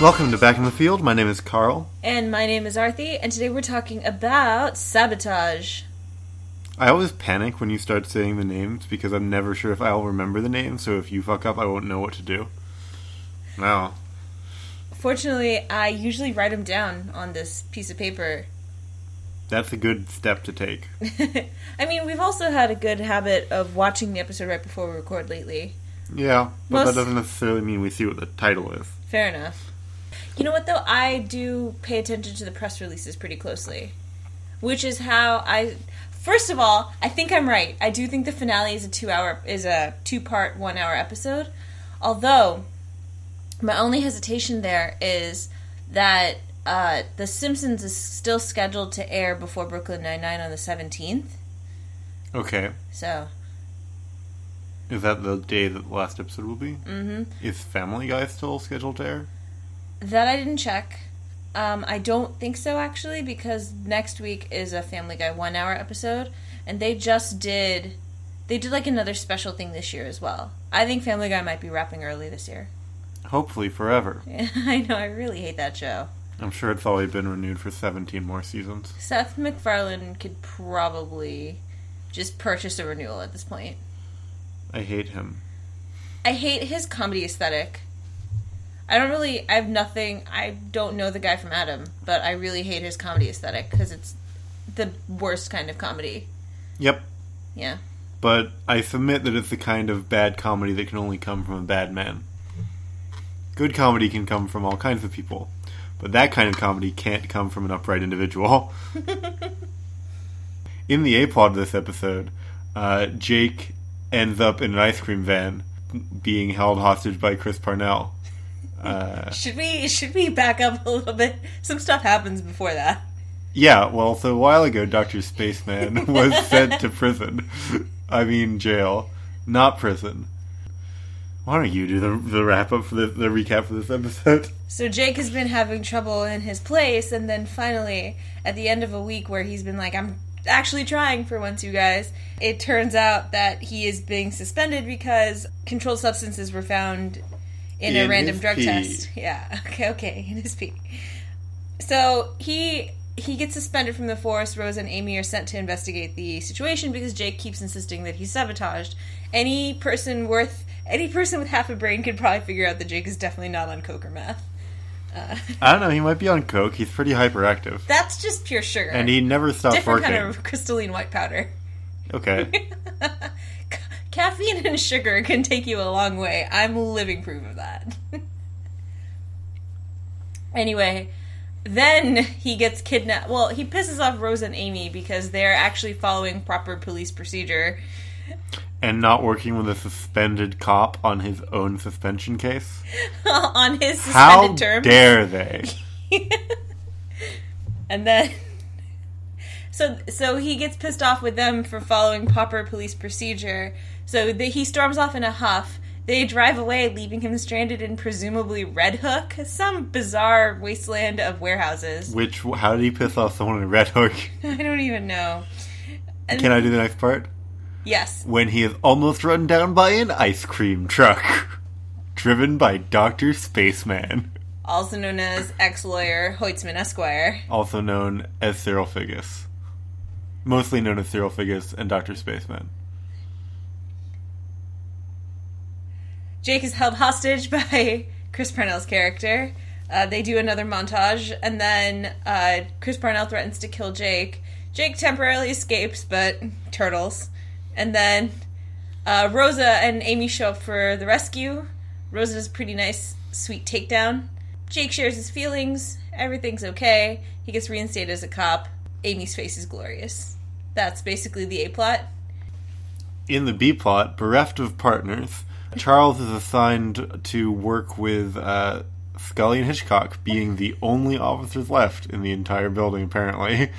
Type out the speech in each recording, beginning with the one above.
Welcome to Back in the Field. My name is Carl. And my name is Arthi, and today we're talking about sabotage. I always panic when you start saying the names because I'm never sure if I'll remember the name, so if you fuck up, I won't know what to do. Wow. Fortunately, I usually write them down on this piece of paper. That's a good step to take. I mean, we've also had a good habit of watching the episode right before we record lately. Yeah, but Most- that doesn't necessarily mean we see what the title is. Fair enough. You know what, though? I do pay attention to the press releases pretty closely. Which is how I. First of all, I think I'm right. I do think the finale is a two hour is a two part one hour episode. Although my only hesitation there is that uh, The Simpsons is still scheduled to air before Brooklyn Nine Nine on the seventeenth. Okay. So Is that the day that the last episode will be? Mm-hmm. Is Family Guy still scheduled to air? That I didn't check. Um, I don't think so actually because next week is a Family Guy one hour episode, and they just did. They did like another special thing this year as well. I think Family Guy might be wrapping early this year. Hopefully forever. I know, I really hate that show. I'm sure it's already been renewed for 17 more seasons. Seth MacFarlane could probably just purchase a renewal at this point. I hate him. I hate his comedy aesthetic. I don't really. I have nothing. I don't know the guy from Adam, but I really hate his comedy aesthetic because it's the worst kind of comedy. Yep. Yeah. But I submit that it's the kind of bad comedy that can only come from a bad man. Good comedy can come from all kinds of people, but that kind of comedy can't come from an upright individual. in the A plot of this episode, uh, Jake ends up in an ice cream van being held hostage by Chris Parnell. Uh, Should we should we back up a little bit? Some stuff happens before that. yeah, well, so a while ago, Dr. Spaceman was sent to prison. I mean, jail, not prison. Why don't you do the, the wrap up for the, the recap for this episode? So Jake has been having trouble in his place, and then finally, at the end of a week where he's been like, "I'm actually trying for once, you guys," it turns out that he is being suspended because controlled substances were found in, a random drug pee. test. Yeah. Okay. Okay. In his pee. So he he gets suspended from the force. Rose and Amy are sent to investigate the situation because Jake keeps insisting that he's sabotaged. Any person worth any person with half a brain could probably figure out that Jake is definitely not on coke or meth. Uh, I don't know, he might be on coke. He's pretty hyperactive. that's just pure sugar. And he never stopped different working. kind of crystalline white powder. Okay. Ca- Caffeine and sugar can take you a long way. I'm living proof of that. anyway, then he gets kidnapped. Well, he pisses off Rose and Amy because they're actually following proper police procedure. and not working with a suspended cop on his own suspension case? on his How suspended terms. dare they? and then so so he gets pissed off with them for following proper police procedure so the, he storms off in a huff they drive away leaving him stranded in presumably red hook some bizarre wasteland of warehouses Which, how did he piss off someone in Red Hook? i don't even know And- Can I do the next part? yes When he is almost run down by an ice cream truck. Driven by Dr. Spaceman, also known as ex-lawyer Hoytsman esquire also known as Cyril Figgis. Mostly known as Cyril Figgis and Dr. Spaceman. Jake is held hostage by Chris Parnell's character. Uh, they do another montage, and then uh, Chris Parnell threatens to kill Jake. Jake temporarily escapes, but turtles. And then uh, Rosa and Amy show up for the rescue. Rosa does a pretty nice, sweet takedown. Jake shares his feelings. Everything's okay. He gets reinstated as a cop. Amy's face is glorious. That's basically the A plot. In the B plot, bereft of partners, Charles is assigned to work with uh, Scully and Hitchcock, being the only officers left in the entire building, apparently.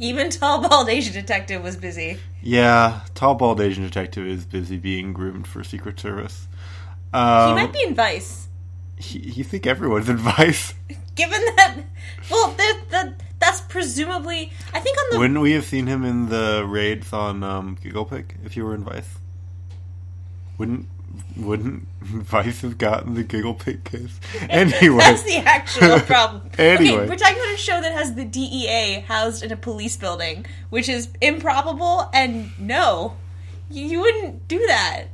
Even tall, bald Asian detective was busy. yeah, tall, bald Asian detective is busy being groomed for Secret Service. Um, He might be in Vice. he- you think everyone's in Vice? Given that, well, that, that that's presumably. I think on the Wouldn't we have seen him in the raids on um, Giggle Pig if you were in Vice? Wouldn't wouldn't Vice have gotten the giggle pig case? Anyway, That's the actual problem. Anyway. Okay, we're talking about a show that has the DEA housed in a police building, which is improbable, and no, you, you wouldn't do that.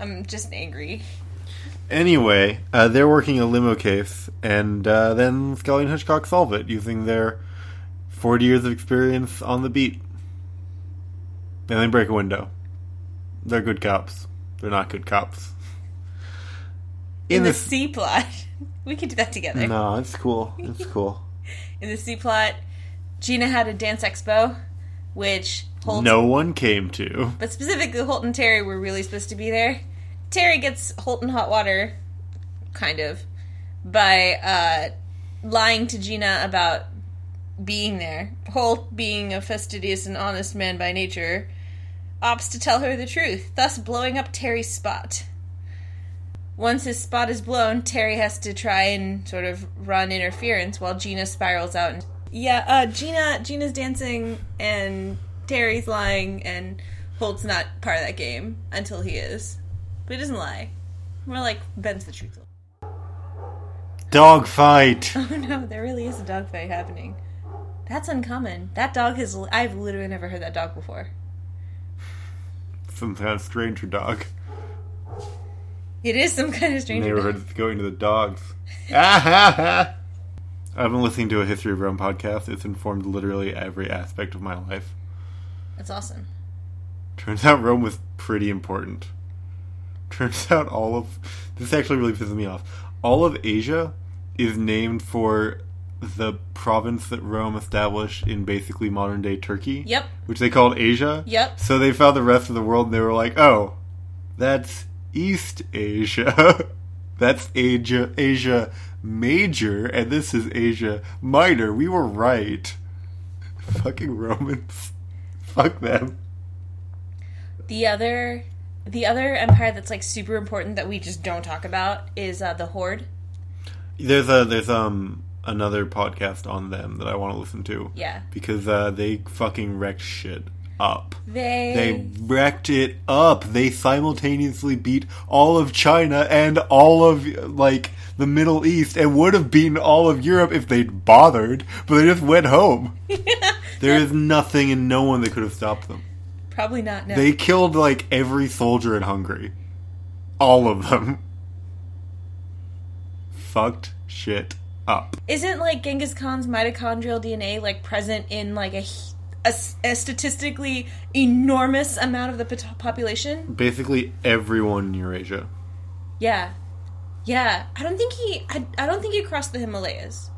I'm just angry. Anyway, uh, they're working a limo case, and uh, then Scully and Hitchcock solve it using their 40 years of experience on the beat. And they break a window. They're good cops. They're not good cops. In, the this- C plot, we could do that together. No, it's cool. It's cool. In the C plot, Gina had a dance expo, which Holt, no one came to. but specifically Holt and Terry were really supposed to be there. Terry gets Holt in hot water, kind of, by uh, lying to Gina about being there. Holt, being a fastidious and honest man by nature, opts to tell her the truth, thus blowing up Terry's spot. Once his spot is blown, Terry has to try and sort of run interference while Gina spirals out. And yeah, uh, Gina, Gina's dancing and Terry's lying, and Holt's not part of that game until he is, but he doesn't lie. More like bends the truth. Dog fight. Oh no, there really is a dog fight happening. That's uncommon. That dog has. I've literally never heard that dog before. Some kind of stranger dog. It is some kind of stranger. Neighborhood dog. going to the dogs. I've been listening to a History of Rome podcast. It's informed literally every aspect of my life. That's awesome. Turns out Rome was pretty important. Turns out all of this actually really pisses me off. All of Asia is named for the province that Rome established in basically modern day Turkey. Yep. Which they called Asia. Yep. So they found the rest of the world and they were like, oh, that's East Asia. that's Asia Asia Major, and this is Asia Minor. We were right. Fucking Romans. Fuck them. The other, the other empire that's like super important that we just don't talk about is uh, the Horde. There's a there's um another podcast on them that I want to listen to. Yeah. Because uh, they fucking wrecked shit up. They, They wrecked it up. They simultaneously beat all of China and all of like the Middle East and would have beaten all of Europe if they'd bothered, but they just went home. There is nothing and no one that could have stopped them. probably not. No. They killed like every soldier in Hungary. All of them. Fucked shit up. Isn't like Genghis Khan's mitochondrial DNA like present in like a a statistically enormous amount of the population? Basically everyone in Eurasia. Yeah, yeah. I don't think he. I, I don't think he crossed the Himalayas,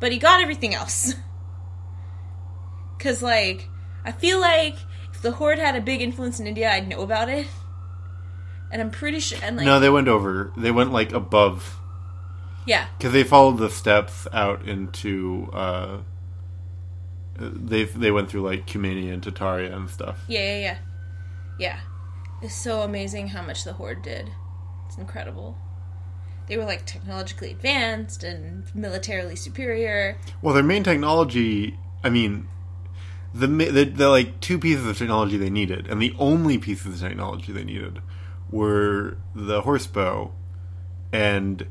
but he got everything else. Cause like I feel like if the Horde had a big influence in India, I'd know about it. And I'm pretty sure. And like No, they went over. They went like above yeah, because they followed the steppes out into. uh They they went through like Cumania and Tataria and stuff. yeah, yeah, yeah, yeah. It's so amazing how much the Horde did. It's incredible. They were like technologically advanced and militarily superior. Well, their main technology. I mean, the, the the like two pieces of technology they needed, and the only pieces of technology they needed were the horse bow and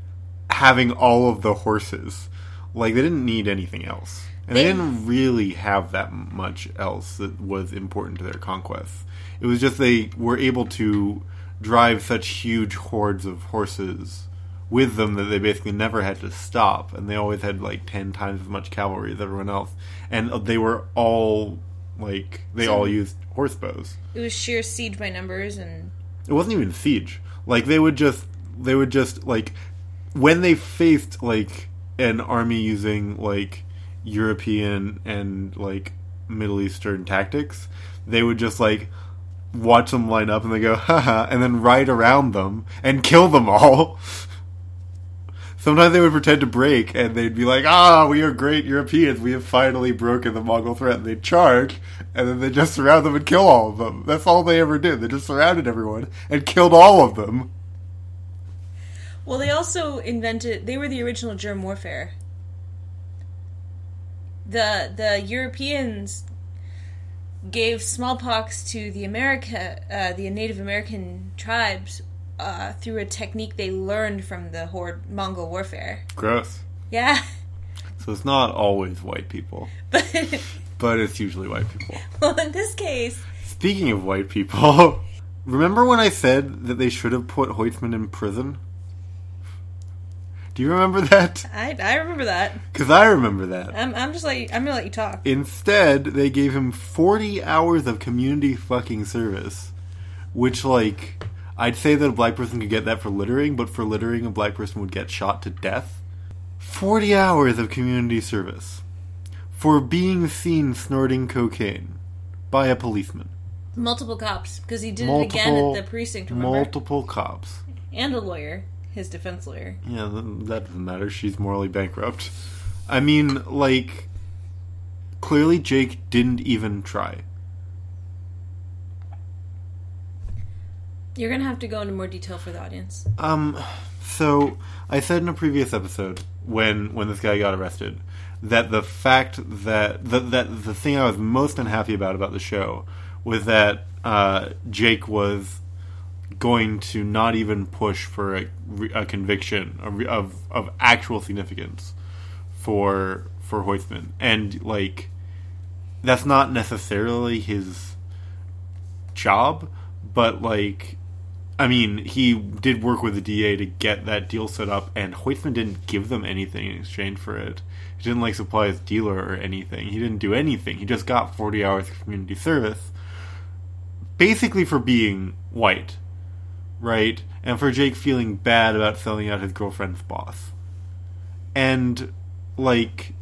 having all of the horses. Like they didn't need anything else, and they, They- didn't really have that much else that was important to their conquest. It was just they were able to drive such huge hordes of horses with them that they basically never had to stop, and they always had like ten times as much cavalry as everyone else, and they were all like they So- all used horse bows. It was sheer siege by numbers and It wasn't even siege. Like they would just they would just like when they faced like an army using like European and like Middle Eastern tactics, they would just like watch them line up and they go haha and then ride around them and kill them all. Sometimes they would pretend to break and they'd be like, ah, we are great Europeans. We have finally broken the Mongol threat. And they'd charge and then they just surround them and kill all of them. That's all they ever did. They just surrounded everyone and killed all of them. Well, they also invented. They were the original germ warfare. The the Europeans gave smallpox to the America, uh, the Native American tribes uh, through a technique they learned from the horde Mongol warfare. Gross. Yeah, So it's not always white people, but but it's usually white people. well, in this case, Speaking of white people, remember when I said that they should have put Hoytsman in prison? Do you remember that? I I remember that. Because I remember that. I'm I'm just like I'm gonna let you talk. Instead, they gave him 40 hours of community fucking service, which, like, I'd say that a black person could get that for littering, but for littering, a black person would get shot to death. 40 hours of community service for being seen snorting cocaine by a policeman. Multiple cops because he did it again at the precinct. Remember? Multiple cops. and a lawyer, his defense lawyer. Yeah, that doesn't matter. She's morally bankrupt. I mean, like, clearly Jake didn't even try. You're gonna have to go into more detail for the audience. Um, so I said in a previous episode when when this guy got arrested that the fact that the, that the thing I was most unhappy about about the show was that uh, Jake was going to not even push for a, a conviction of of actual significance for for Hoytsman, and like that's not necessarily his job, but like I mean, he did work with the DA to get that deal set up, and Hoytsman didn't give them anything in exchange for it. He didn't like supply his dealer or anything. He didn't do anything. He just got 40 hours of community service, basically for being white, right? And for Jake feeling bad about selling out his girlfriend's boss. And, like,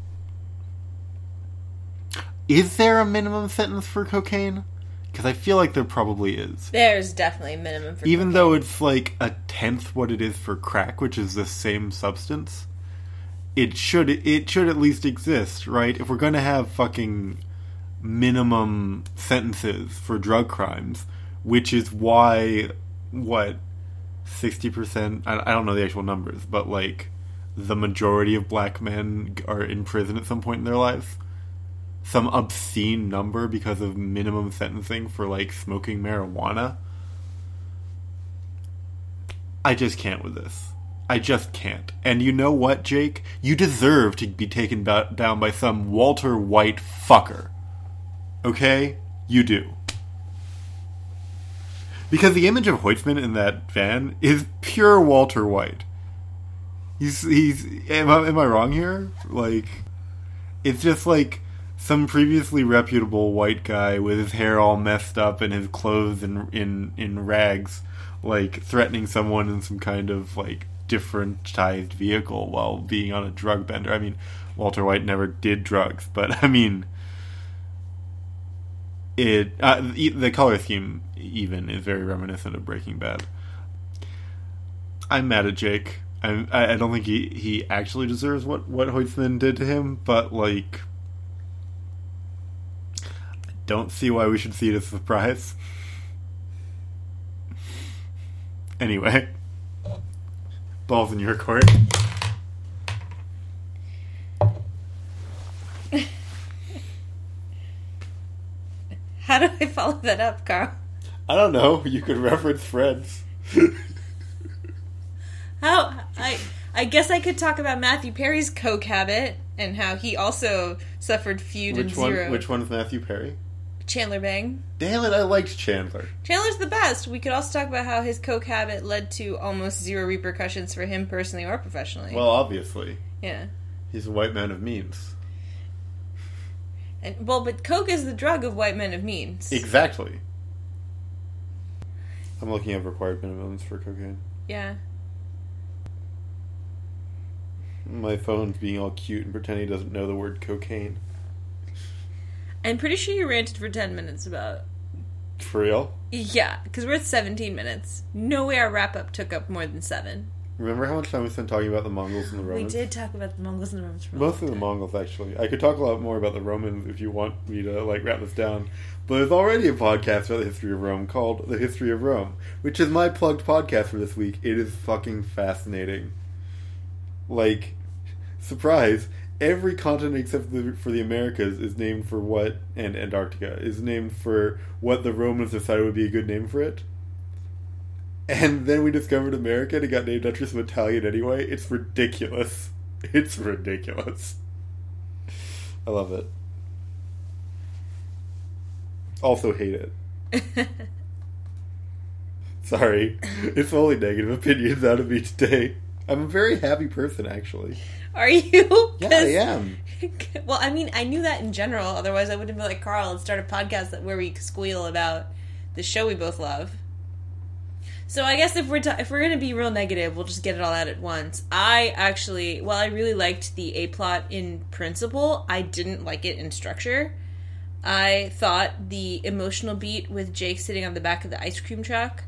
is there a minimum sentence for cocaine? Because I feel like there probably is There's definitely a minimum for even cocaine. though it's like a tenth what it is for crack, which is the same substance, it should it should at least exist, right? If we're gonna have fucking minimum sentences for drug crimes, which is why what sixty percent I, I don't know the actual numbers, but like the majority of black men are in prison at some point in their life. Some obscene number because of minimum sentencing for like smoking marijuana. I just can't with this. I just can't. And you know what, Jake? You deserve to be taken down by some Walter White fucker. Okay? You do. Because the image of Hoytsman in that van is pure Walter White. He's he's am I, am I wrong here? Like it's just like some previously reputable white guy with his hair all messed up and his clothes in in in rags, like threatening someone in some kind of like differentized vehicle while being on a drug bender. I mean, Walter White never did drugs, but I mean, it uh, the color scheme even is very reminiscent of Breaking Bad. I'm mad at Jake. I I don't think he, he actually deserves what what Hoytsman did to him, but like, I don't see why we should see it as a surprise. Anyway, balls in your court. How do I follow that up, Carl? I don't know. You could reference Friends. How I I guess I could talk about Matthew Perry's coke habit and how he also suffered feud which and one? zero. Which one is Matthew Perry? Chandler Bing. Damn it! I liked Chandler. Chandler's the best. We could also talk about how his coke habit led to almost zero repercussions for him personally or professionally. Well, obviously, yeah. he's a white man of means. And well, but coke is the drug of white men of means. Exactly. I'm looking at required minimums for cocaine. yeah. My phone's being all cute and pretending it doesn't know the word cocaine. I'm pretty sure you ranted for 10 minutes about. For real? Yeah, because we're at 17 minutes. No way our wrap up took up more than seven. Remember how much time we spent talking about the Mongols and the Romans? We did talk about the Mongols and the Romans Mostly the. Mongols, actually. I could talk a lot more about the Romans if you want me to like wrap this down. But there's already a podcast about the history of Rome called The History of Rome, which is my plugged podcast for this week. It is fucking fascinating. Like, surprise! Every continent except the, for the Americas is named for what, and Antarctica is named for what the Romans decided would be a good name for it. And then we discovered America and it got named after some Italian anyway. It's ridiculous. It's ridiculous. I love it. Also hate it. Sorry. It's only negative opinions out of me today. I'm a very happy person, actually. Are you? Yeah, I am. well, I mean, I knew that in general. Otherwise, I wouldn't be like Carl and start a podcast that where we squeal about the show we both love. So I guess if we're ta- if we're gonna be real negative, we'll just get it all out at once. I actually, while I really liked the a plot in principle, I didn't like it in structure. I thought the emotional beat with Jake sitting on the back of the ice cream truck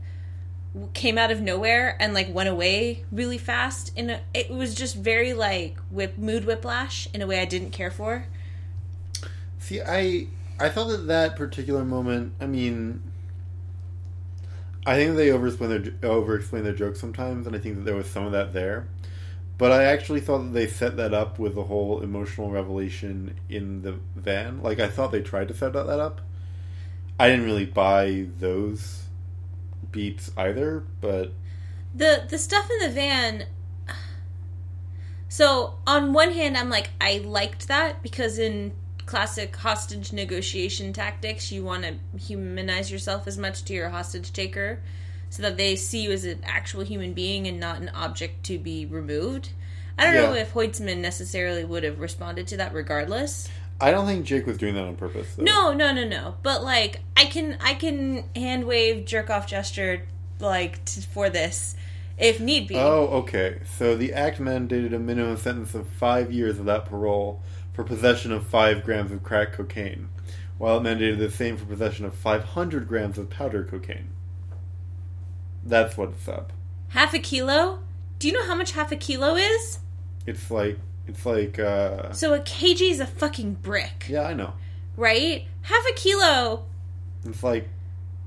came out of nowhere and like went away really fast. In a, it was just very like whip mood whiplash in a way I didn't care for. See, I I thought that that particular moment. I mean, I think they over explain their over explain their jokes sometimes, and I think that there was some of that there. But I actually thought that they set that up with the whole emotional revelation in the van. Like I thought they tried to set that up. I didn't really buy those beats either, but the the stuff in the van so on one hand i'm like i liked that because in classic hostage negotiation tactics you want to humanize yourself as much to your hostage taker so that they see you as an actual human being and not an object to be removed i don't know if Hoytsman necessarily would have responded to that regardless I don't think Jake was doing that on purpose. Though. no, no, no, no. But like, I can, I can hand wave, jerk off gesture, like t- for this, if need be. Oh, okay. So the act mandated a minimum sentence of five years without parole for possession of five grams of crack cocaine, while it mandated the same for possession of 500 grams of powder cocaine. That's what's up. Half a kilo? Do you know how much half a kilo is? It's like it's like uh So a kg is a fucking brick, yeah, I know. right? Half a kilo, It's like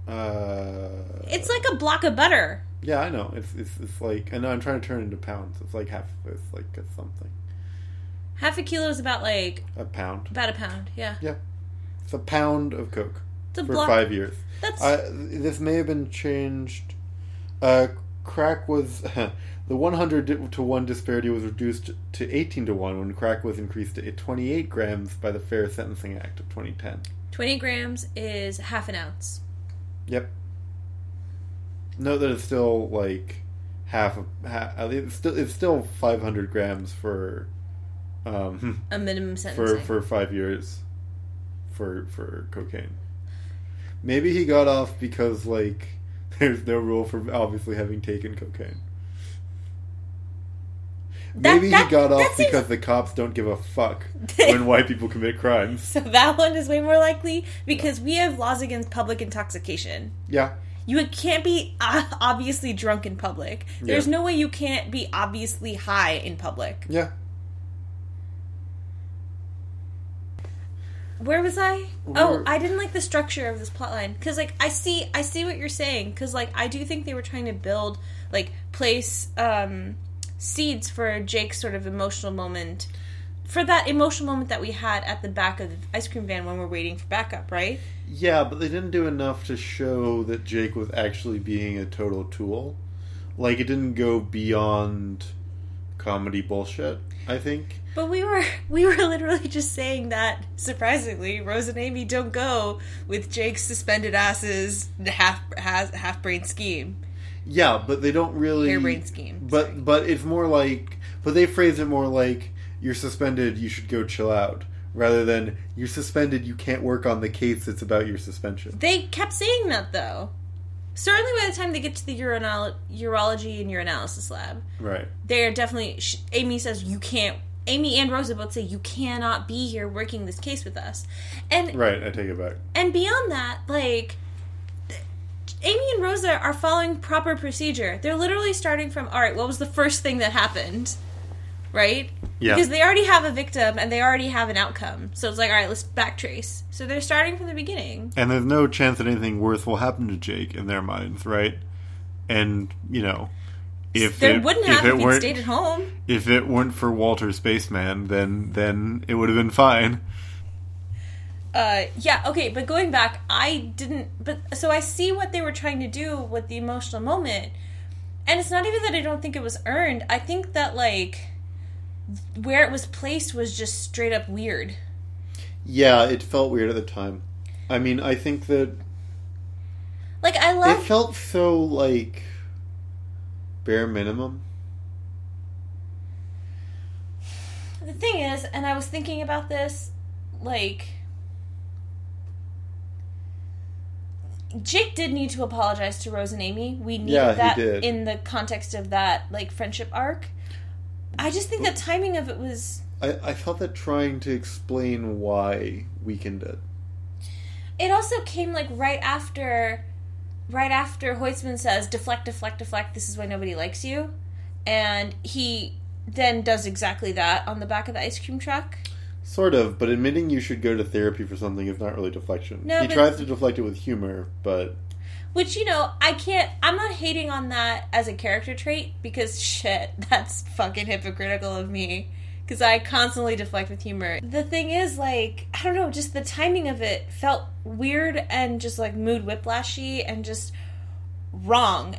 uh it's like a block of butter. yeah, I know. It's it's it's like and I'm trying to turn it into pounds. It's like half it's like a something. Half a kilo is about like A pound. about a pound. Yeah, Yeah. It's a pound of coke it's a for block. 5 years. That's Uh, this may have been changed. Uh, crack was the 100 to 1 disparity was reduced to 18 to 1 when crack was increased to 28 grams by the Fair Sentencing Act of 2010. twenty grams is half an ounce. Yep. Note that it's still like half of half, it's still it's still 500 grams for um A minimum sentence for for 5 years for for cocaine. Maybe he got off because like there's no rule for obviously having taken cocaine. That- Maybe that- he got off seems- because the cops don't give a fuck when white people commit crimes. so that one is way more likely because we have laws against public intoxication. Yeah. You can't be uh, obviously drunk in public. There's Yeah. no way you can't be obviously high in public. Yeah. Where was I? Oh, I didn't like the structure of this plotline because, like, I see, I see what you're saying because, like, I do think they were trying to build, like, place um, seeds for Jake's sort of emotional moment, for that emotional moment that we had at the back of the ice cream van when we're waiting for backup, right? Yeah, but they didn't do enough to show that Jake was actually being a total tool. Like it didn't go beyond comedy bullshit, I think. But we were we were literally just saying that surprisingly, Rose and Amy don't go with Jake's suspended asses half has half brain scheme. Yeah, but they don't really Harebrained scheme, But sorry. but it's more like but they phrase it more like you're suspended, you should go chill out, rather than you're suspended, you can't work on the case that's about your suspension. They kept saying that though. Certainly, by the time they get to the urinol- urology and urinalysis lab, Right. they are definitely. Sh- Amy says you can't. Amy and Rosa both say you cannot be here working this case with us, and Right, I take it back. and beyond that, like Amy and Rosa are following proper procedure. They're literally starting from all right. What was the first thing that happened? Right? Yeah. Because they already have a victim and they already have an outcome. So it's like, all right, let's backtrace. So they're starting from the beginning. And there's no chance that anything worth will happen to Jake in their minds, right? And, you know, if There it, wouldn't if have if he'd weren't stayed at home. if it weren't for Walter Spaceman, then then it would have been fine. uh yeah okay but going back i didn't but so i see what they were trying to do with the emotional moment and it's not even that i don't think it was earned i think that like where it was placed was just straight up weird Yeah, it felt weird at the time. I mean, I think that like i love it felt so like bare minimum. the thing is and i was thinking about this like Jake did need to apologize to Rose and Amy. We needed Yeah, that in the context of that like friendship arc. I just think the timing of it was I, I felt that trying to explain why weakened it. it also came like right after right after Hoytsman says deflect deflect deflect this is why nobody likes you and he then does exactly that on the back of the ice cream truck. Sort of, but admitting you should go to therapy for something is not really deflection. No, he tries to deflect it with humor, but Which, you know, I can't, I'm not hating on that as a character trait because shit, that's fucking hypocritical of me. Because I constantly deflect with humor. The thing is, like, I don't know, just the timing of it felt weird and just like mood whiplashy and just wrong.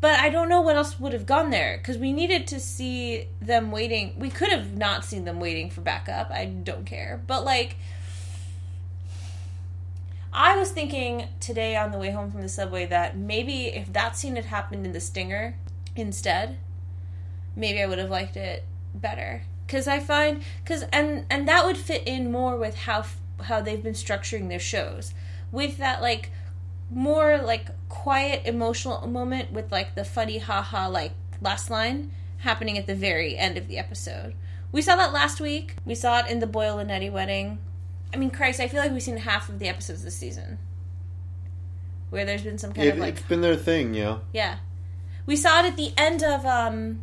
But I don't know what else would have gone there because we needed to see them waiting. We could have not seen them waiting for backup. I don't care. But, like, I was thinking today on the way home from the subway that maybe if that scene had happened in the Stinger instead, maybe I would have liked it better. Cuz I find cuz and and that would fit in more with how how they've been structuring their shows. With that like more like quiet emotional moment with like the funny haha like last line happening at the very end of the episode. We saw that last week. We saw it in the Boyle and Eddie wedding. I mean, Christ, I feel like we've seen half of the episodes this season. Where there's been some kind it, of like it's been their thing, yeah. yeah. We saw it at the end of um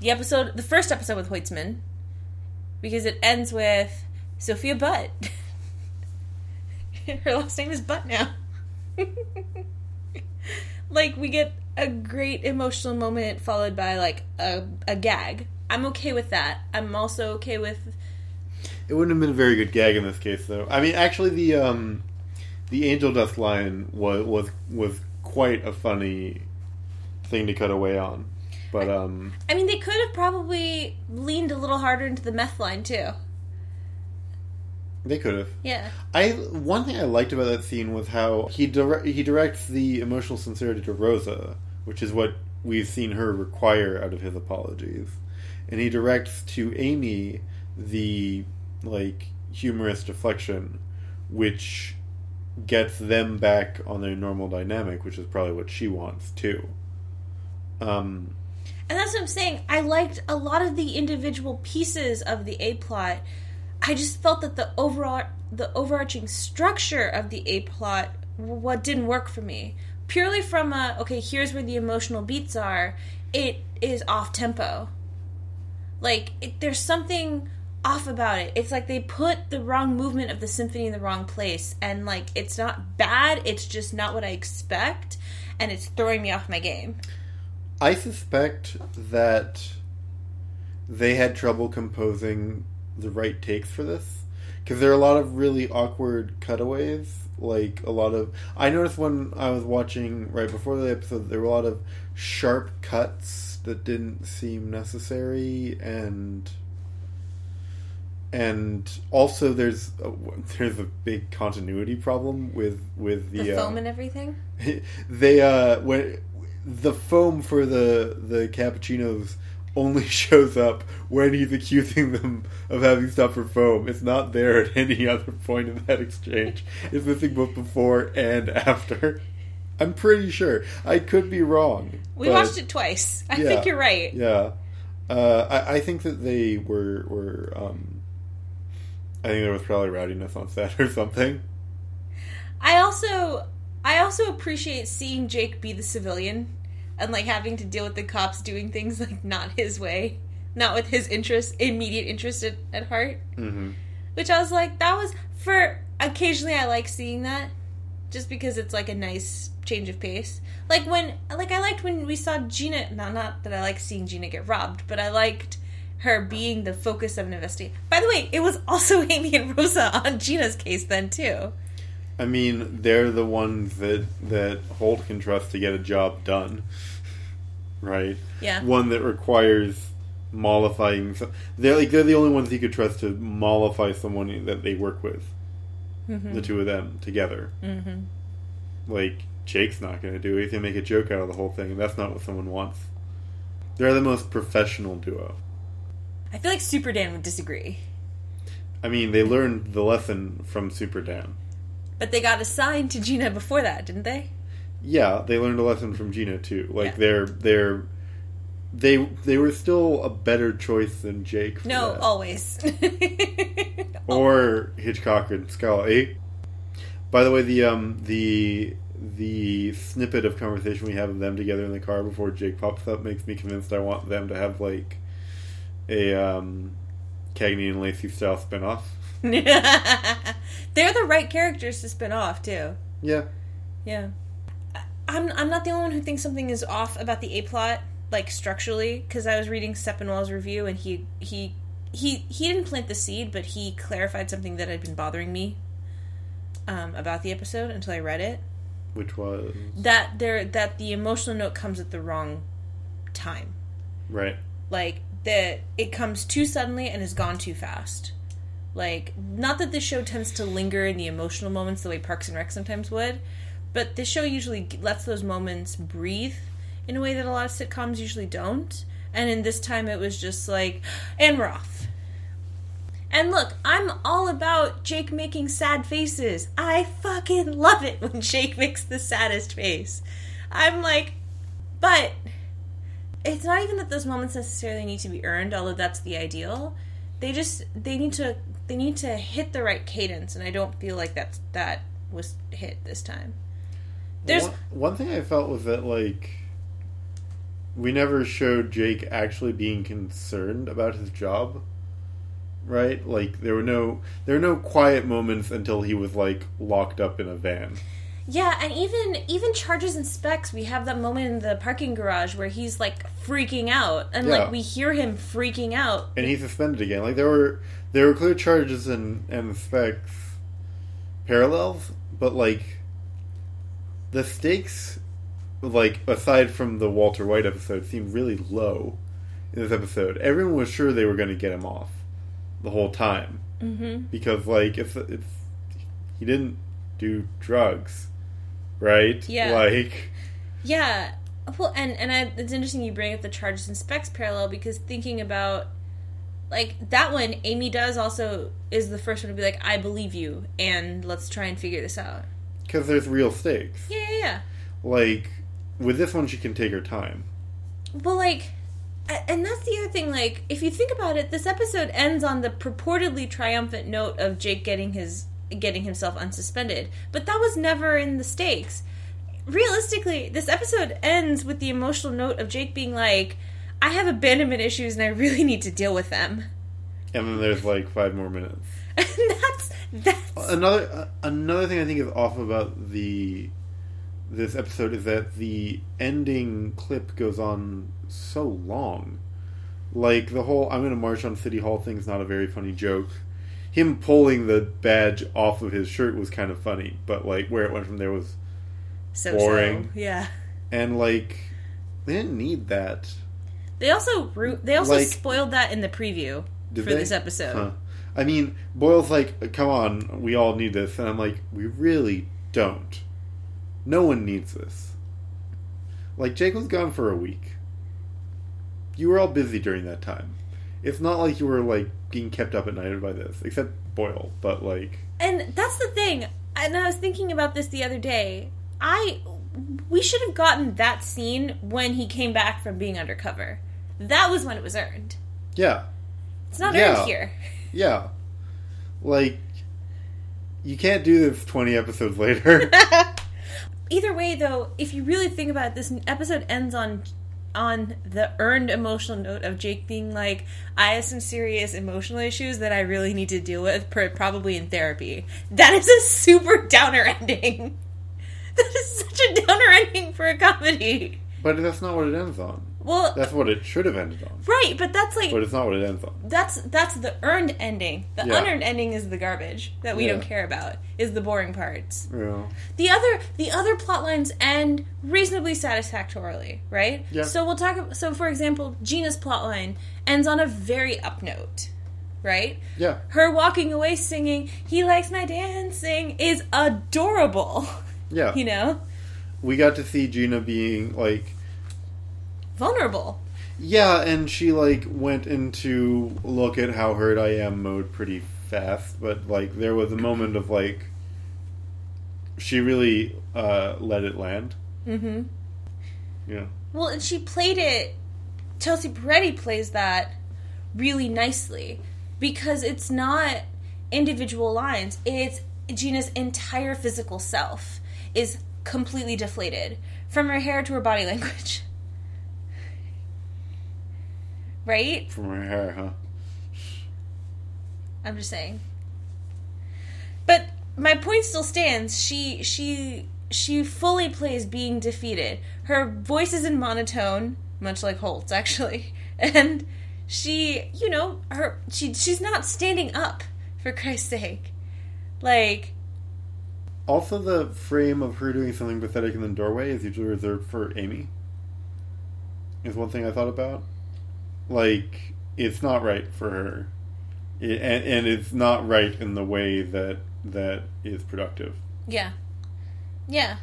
the episode the first episode with Hoytsman. Because it ends with Sophia Butt. Her last name is Butt now. like we get a great emotional moment followed by like a, a gag. I'm okay with that. I'm also okay with It wouldn't have been a very good gag in this case, though. I mean, actually, the um, the angel dust line was was was quite a funny thing to cut away on, but um, I mean they could have probably leaned a little harder into the meth line too. they could have. Yeah. I one thing I liked about that scene was how he dire- he directs the emotional sincerity to Rosa, which is what we've seen her require out of his apologies, and he directs to Amy the like humorous deflection, which gets them back on their normal dynamic, which is probably what she wants too. Um, And that's what I'm saying. I liked a lot of the individual pieces of the A plot. I just felt that the overall the overarching structure of the A plot what didn't work for me. Purely from a okay, here's where the emotional beats are. It is off tempo. Like it, there's something off about it. It's like they put the wrong movement of the symphony in the wrong place and like it's not bad, it's just not what I expect and it's throwing me off my game. I suspect that they had trouble composing the right takes for this because there are a lot of really awkward cutaways. Like a lot of, I noticed when I was watching right before the episode, there were a lot of sharp cuts that didn't seem necessary, and and also there's a, there's a big continuity problem with with the, The uh, foam and everything. they uh when the foam for the the cappuccinos only shows up when he's accusing them of having stuff for foam. It's not there at any other point in that exchange. It's missing both before and after. I'm pretty sure. I could be wrong. We but- watched it twice. I Yeah. think you're right. Yeah. Uh, I, I think that they were were um, I think there was probably rowdiness on set or something. I also I also appreciate seeing Jake be the civilian and like having to deal with the cops doing things like not his way, not with his interest, immediate interest at, at heart. hmm Which I was like, that was for occasionally I like seeing that, just because it's like a nice change of pace. Like when, like I liked when we saw Gina. Not not that I like seeing Gina get robbed, but I liked her being the focus of an investigation. By the way, it was also Amy and Rosa on Gina's case then too. I mean, they're the ones that that Holt can trust to get a job done, right? Yeah. One that requires mollifying. so- They're like they're the only ones he could trust to mollify someone that they work with. The two of them together. Mm-hmm. Like Jake's not going to do it. He's going to make a joke out of the whole thing, and that's not what someone wants. They're the most professional duo. I feel like Super Dan would disagree. I mean, they learned the lesson from Super Dan. But they got assigned to Gina before that, didn't they? Yeah, they learned a lesson from Gina too. Like Yeah. they're they're they they were still a better choice than Jake. for No, that. always. or Hitchcock and Scully. By the way, the um the the snippet of conversation we have of them together in the car before Jake pops up makes me convinced I want them to have like a um Cagney and Lacey style spinoff. They're the right characters to spin off too. Yeah. Yeah. I- I'm I'm not the only one who thinks something is off about the A plot, like structurally, because I was reading Sepinwall's review and he he he he didn't plant the seed, but he clarified something that had been bothering me um, about the episode until I read it. Which was That there that the emotional note comes at the wrong time. right. like that it comes too suddenly and is gone too fast. Like not that this show tends to linger in the emotional moments the way parks and rec sometimes would but this show usually lets those moments breathe in a way that a lot of sitcoms usually don't. And in this time it was just like and we're off and look i'm all about jake making sad faces. I fucking love it when jake makes the saddest face. I'm like but it's not even that those moments necessarily need to be earned although that's the ideal they just they need to they need to hit the right cadence and i don't feel like that's that was hit this time there's one, one thing I felt was that like we never showed Jake actually being concerned about his job. Right? Like there were no there were no quiet moments until he was like locked up in a van. Yeah and even even charges and specs we have that moment in the parking garage where he's like freaking out and Yeah. like we hear him freaking out And he's suspended again. Like there were there were clear charges and and specs parallels, but like the stakes like aside from the Walter White episode seemed really low in this episode. Everyone was sure they were going to get him off the whole time mm-hmm. because like if if he didn't do drugs, right? Yeah. Like Yeah. Well, and and I, it's interesting you bring up the charges and specs parallel because thinking about like that one, Amy does also is the first one to be like, "I believe you," and let's try and figure this out. because there's real stakes. Yeah, yeah, yeah. Like with this one, she can take her time. But like, and that's the other thing. Like, if you think about it, this episode ends on the purportedly triumphant note of Jake getting his getting himself unsuspended, but that was never in the stakes. Realistically, this episode ends with the emotional note of Jake being like, "I have abandonment issues and I really need to deal with them." And then there's like five more minutes. And that's that's Another uh, another thing I think is off about the this episode is that the ending clip goes on so long. Like the whole "I'm going to march on City Hall" thing is not a very funny joke. Him pulling the badge off of his shirt was kind of funny, but like where it went from there was so Boring. So, yeah. and like they didn't need that. They also they also Like- spoiled that in the preview for they? this episode. Huh. I mean, Boyle's like, "Come on, we all need this," and I'm like, "We really don't. No one needs this." Like Jake was gone for a week. You were all busy during that time. It's not like you were like being kept up at night by this, except Boyle. But like, And that's the thing. And I was thinking about this the other day. I we should have gotten that scene when he came back from being undercover. That was when it was earned. yeah, It's not Yeah. earned here. yeah, like you can't do this twenty episodes later. Either way, though, if you really think about it, this episode ends on on the earned emotional note of Jake being like, "I have some serious emotional issues that I really need to deal with, probably in therapy." That is a super downer ending. That is such a downer ending for a comedy. but that's not what it ends on. Well, That's what it should have ended on, right, but that's like but it's not what it ends on. that's that's the earned ending. The Yeah. unearned ending is the garbage that we Yeah. don't care about. Is the boring parts. Yeah. The other the other plot lines end reasonably satisfactorily, right? Yeah. So we'll talk. So for example, Gina's plot line ends on a very up note, right? Yeah. Her walking away singing "He likes my dancing" is adorable. Yeah. You know, We got to see Gina being like vulnerable. Yeah, and she like went into look at how hurt I am mode pretty fast, but like there was a moment of like she really uh let it land. Mm-hmm. Yeah. Well, and she played it. Chelsea Peretti plays that really nicely because it's not individual lines. It's Gina's entire physical self is completely deflated from her hair to her body language. Right? From her hair, huh? I'm just saying. But my point still stands. She she she fully plays being defeated. Her voice is in monotone, much like Holt's actually. And she, you know, her she she's not standing up for Christ's sake. Like Also the frame of her doing something pathetic in the doorway is usually reserved for Amy. Is one thing I thought about. Like it's not right for her. It, and, and it's not right in the way that that is productive. Yeah. Yeah.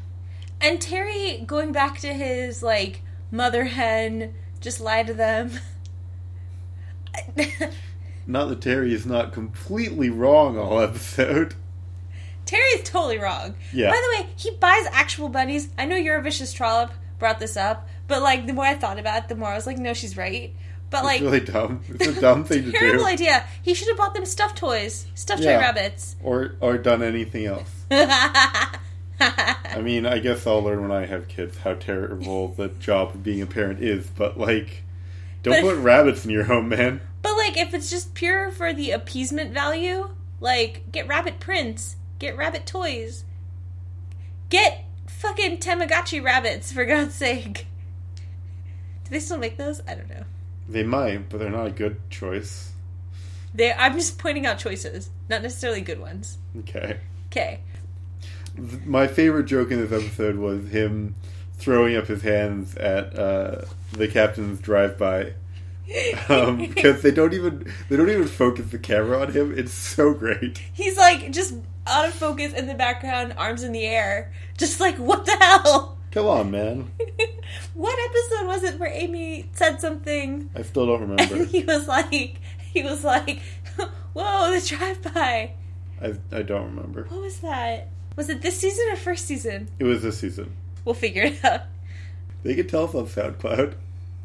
And Terry going back to his like mother hen just lie to them. Not that Terry is not completely wrong all episode. Terry's totally wrong. Yeah. By the way, he buys actual bunnies. I know you're a vicious trollop brought this up, but like the more I thought about it, the more I was like, no, she's right. But like it's really dumb. It's a dumb thing to do. terrible idea. He should have bought them stuffed toys, stuffed Yeah. toy rabbits. Or or done anything else. I mean, I guess I'll learn when I have kids how terrible the job of being a parent is, but like don't But- put rabbits in your home, man. But like, if it's just pure for the appeasement value, like get rabbit prints, get rabbit toys, get fucking Tamagotchi rabbits for God's sake. Do they still make those? I don't know. They might, but they're not a good choice. They. I'm just pointing out choices, not necessarily good ones. Okay. Okay. My favorite joke in this episode was him throwing up his hands at uh, the captain's drive-by um, because they don't even they don't even focus the camera on him. It's so great. He's like just out of focus in the background, arms in the air, just like what the hell. Come on, man. what episode was it where Amy said something I still don't remember. and he was like, he was like, "Whoa, the drive-by." I I don't remember. What was that? Was it this season or first season? It was this season. We'll figure it out. They could tell us on SoundCloud.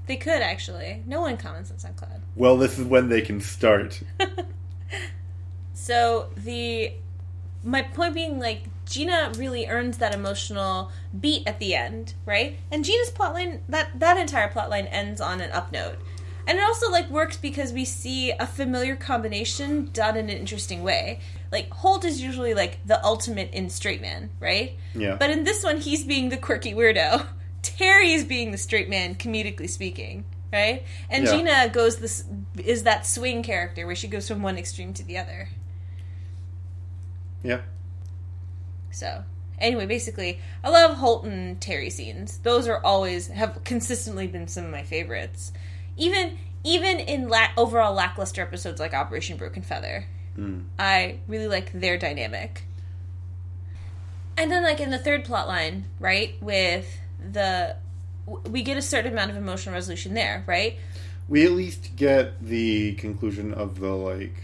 They could actually. No one comments on SoundCloud. Well, this is when they can start. So the my point being like Gina really earns that emotional beat at the end, right? And Gina's plotline that that entire plotline ends on an up note. And it also like works because we see a familiar combination done in an interesting way. Like Holt is usually like the ultimate in straight man, right? Yeah. But in this one he's being the quirky weirdo. Terry's being the straight man comedically speaking, right? And Yeah. Gina goes this is that swing character where she goes from one extreme to the other. Yeah. So, anyway, basically, I love Holt and Terry scenes. Those are always have consistently been some of my favorites. Even even in la- overall lackluster episodes like Operation Broken Feather, Mm. I really like their dynamic. And then, like in the third plot line, right, with the we get a certain amount of emotional resolution there, right? We at least get the conclusion of the like.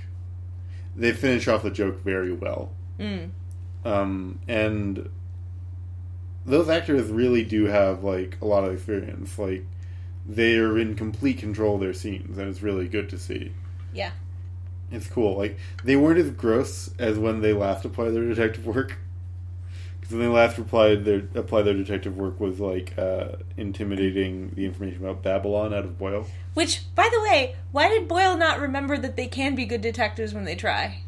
They finish off the joke very well. Mm. um, and those actors really do have like a lot of experience. Like they are in complete control of their scenes, and it's really good to see. Yeah. It's cool. Like they weren't as gross as when they last applied their detective work. Because when they last applied their applied their detective work was like uh, intimidating the information about Babylon out of Boyle. Which, by the way, why did Boyle not remember that they can be good detectives when they try?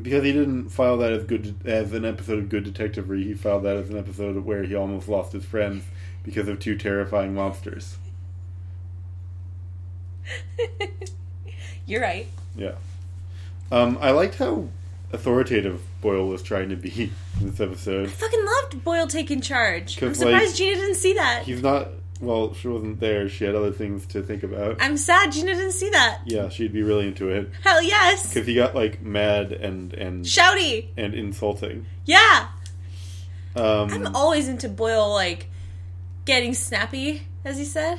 Because he didn't file that as good as an episode of Good Detective, where he filed that as an episode where he almost lost his friends because of two terrifying monsters. You're right. Yeah. Um, I liked how authoritative Boyle was trying to be in this episode. I fucking loved Boyle taking charge. I'm surprised like, Gina didn't see that. He's not. Well, she wasn't there. She had other things to think about. I'm sad Gina didn't see that. Yeah, she'd be really into it Hell yes. because he got like mad and and Shouty. and insulting. Yeah. Um, I'm always into Boyle like getting snappy, as he said.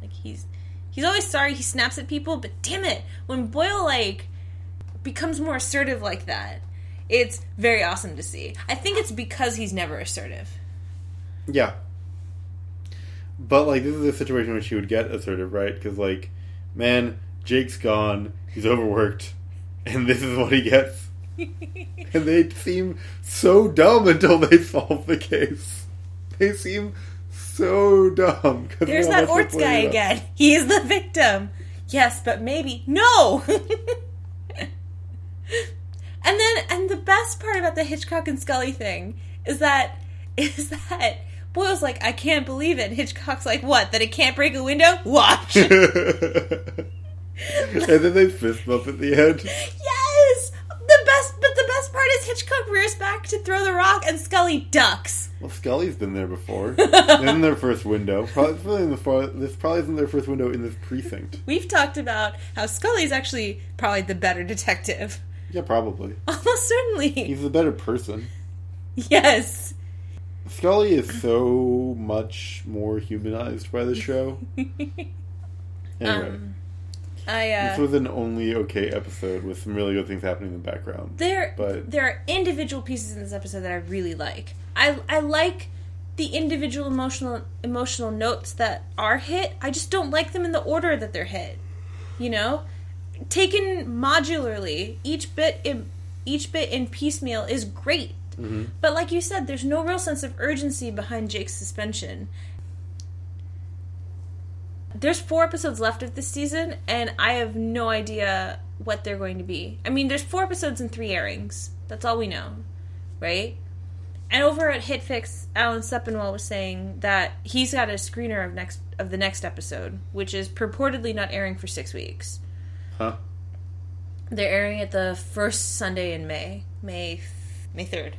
Like he's he's always sorry he snaps at people, but damn it, when Boyle like becomes more assertive like that, it's very awesome to see. I think it's because he's never assertive. Yeah. But like this is a situation where she would get assertive, right? Because like, man, Jake's gone. He's overworked, and this is what he gets. and they seem so dumb until they solve the case. They seem so dumb. There's that Orts guy again. He is the victim. Yes, but maybe no. and then, and the best part about the Hitchcock and Scully thing is that is that Boyle's like, I can't believe it. And Hitchcock's like, what? That it can't break a window? Watch. and then they fist bump at the end. yes. The best, but the best part is Hitchcock rears back to throw the rock, and Scully ducks. Well, Scully's been there before. in their first window. Probably, probably in the far, this probably isn't their first window in this precinct. We've talked about how Scully's actually probably the better detective. Yeah, probably. Almost certainly. He's the better person. Yes. Scully is so much more humanized by the show. Anyway, Um, I uh this was an only okay episode with some really good things happening in the background. there but- there are individual pieces in this episode that I really like. I I like the individual emotional emotional notes that are hit. I just don't like them in the order that they're hit. You know? Taken modularly, each bit in each bit in piecemeal is great. Mm-hmm. But like you said, there's no real sense of urgency behind Jake's suspension. There's four episodes left of this season, and I have no idea what they're going to be. I mean, there's four episodes and three airings. That's all we know, right? And over at HitFix, Alan Sepinwall was saying that he's got a screener of next of the next episode, which is purportedly not airing for six weeks. Huh? They're airing it the first Sunday in May, May May third,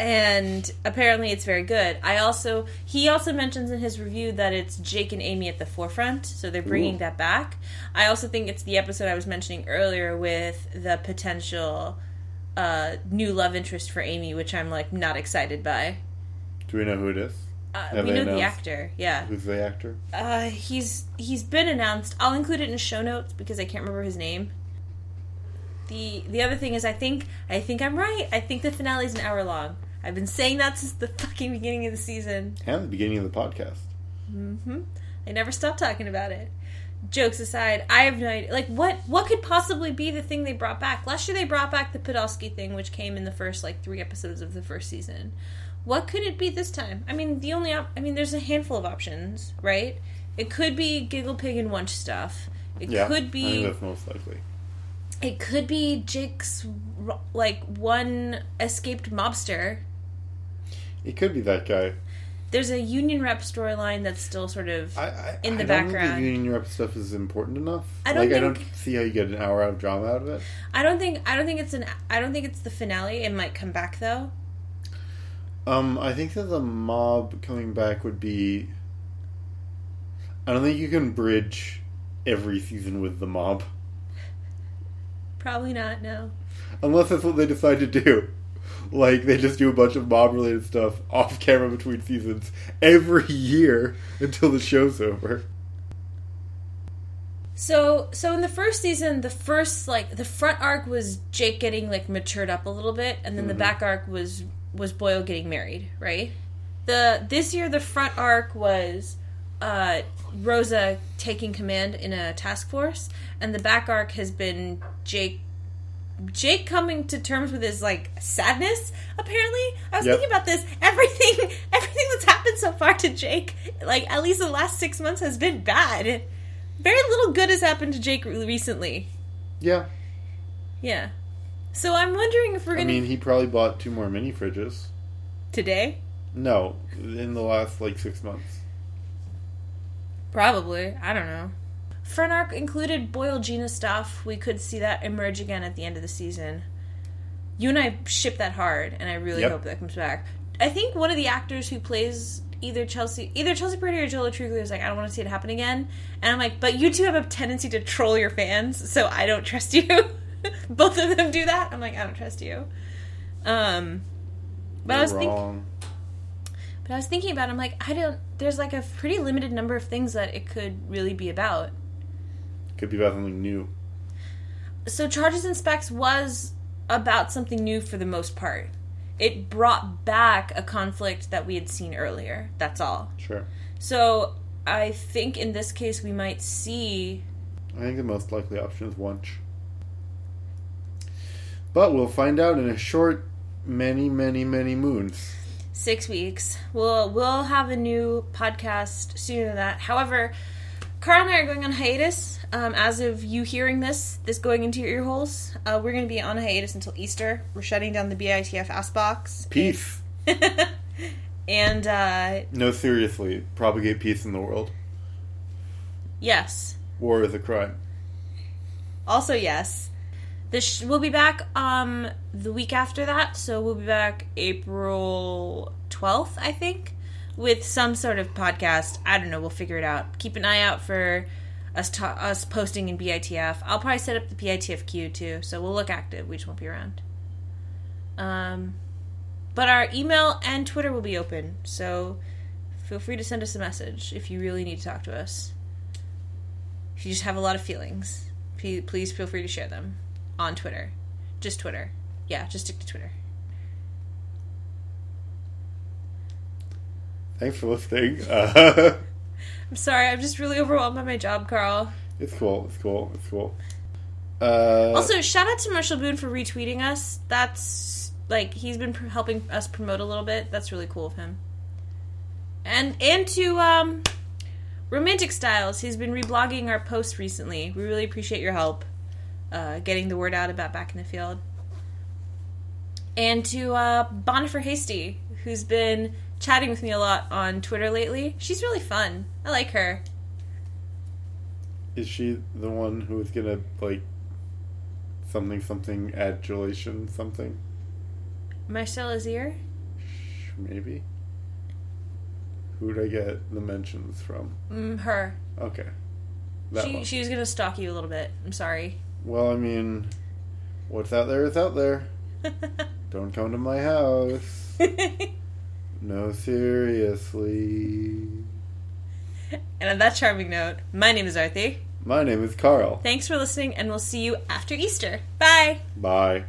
and apparently it's very good. I also he also mentions in his review that it's Jake and Amy at the forefront, so they're bringing Ooh. that back. I also think it's the episode I was mentioning earlier with the potential uh, new love interest for Amy, which I'm like not excited by. Do we know who it is? Uh, we know the actor, yeah. Who's the actor? Uh, he's he's been announced. I'll include it in show notes because I can't remember his name. The the other thing is I think I think I'm right. I think the finale is an hour long. I've been saying that since the fucking beginning of the season. And the beginning of the podcast. hmm I never stopped talking about it. Jokes aside, I have no idea. Like, what what could possibly be the thing they brought back? Last year they brought back the Podolsky thing, which came in the first like three episodes of the first season. What could it be this time? I mean, the only op- I mean, there's a handful of options, right? It could be Giggle Pig and Wuntch stuff. It Yeah, could be that's most likely. it could be Jake's like one escaped mobster. It could be that guy. There's a union rep storyline that's still sort of I, I, In the I don't think background. the Union Rep stuff is important enough. I don't like. I don't see how you get an hour out of drama out of it. I don't think I don't think it's an I don't think it's the finale. It might come back though. Um, I think that the mob coming back would be. I don't think you can bridge every season with the mob, Probably not. No. unless that's what they decide to do. Like they just do a bunch of mob related stuff off camera between seasons every year until the show's over. So so in the first season, the first like the front arc was Jake getting like matured up a little bit, and then the back arc was was Boyle getting married, right? The this year the front arc was uh, Rosa taking command in a task force, and the back arc has been Jake Jake coming to terms with his like sadness. Apparently, I was Yep. thinking about this. Everything, everything that's happened so far to Jake, like at least the last six months, has been bad. Very little good has happened to Jake recently. Yeah, Yeah. So I'm wondering if we're I gonna mean he probably bought two more mini fridges. today. No, in the last like six months. Probably. I don't know. Arc included Boyle Gina stuff, we could see that emerge again at the end of the season. You and I ship that hard, and I really Yep. hope that comes back. I think one of the actors who plays either Chelsea, either Chelsea Peretti or Joe Lo Truglio is like, I don't want to see it happen again. And I'm like, but you two have a tendency to troll your fans, so I don't trust you. Both of them do that. I'm like, I don't trust you. Um, but I was thinking. But I was thinking about it, I'm like, I don't there's like a pretty limited number of things that it could really be about. Could be about something new. So Charges and Specs was about something new for the most part. It brought back a conflict that we had seen earlier. That's all. Sure. So I think in this case we might see I think the most likely option is Wuntch. But we'll find out in a short, many, many, many moons. six weeks. We'll we'll have a new podcast sooner than that. However, Carl and I are going on hiatus. Um, as of you hearing this, this going into your ear holes, uh, we're going to be on hiatus until Easter. We're shutting down the BITF ass box, Peace. and uh, No, seriously. Propagate peace in the world. yes, War is a crime. also yes. This sh- we'll be back um the week after that, so we'll be back April twelfth, I think, with some sort of podcast. I don't know. We'll figure it out. Keep an eye out for us ta- us posting in BITF. I'll probably set up the BITF queue too, so we'll look active. We just won't be around. Um, but our email and Twitter will be open, so feel free to send us a message if you really need to talk to us. If you just have a lot of feelings, please feel free to share them on Twitter. Just Twitter. Yeah, just stick to Twitter. Thanks for listening. Uh, I'm sorry, I'm just really overwhelmed by my job, Carl. it's cool. It's cool. It's cool. Uh, Also, shout out to Marshall Boone for retweeting us. That's like he's been pr- helping us promote a little bit. That's really cool of him. And and to um, Romantic Styles, he's been reblogging our posts recently. We really appreciate your help uh, getting the word out about Back in the Field. And to uh, Bonifer Hasty, who's been chatting with me a lot on Twitter lately. She's really fun. I like her. is she the one who is gonna like something something adulation something? Marcel Azier? Sh- Maybe. Who'd I get the mentions from? Mm, her. Okay. That She, one. she was gonna stalk you a little bit. I'm sorry. Well, I mean, what's out there is out there. Don't come to my house. No, seriously. and on that charming note, my name is Arthi. My name is Carl. Thanks for listening, and we'll see you after Easter. Bye! Bye.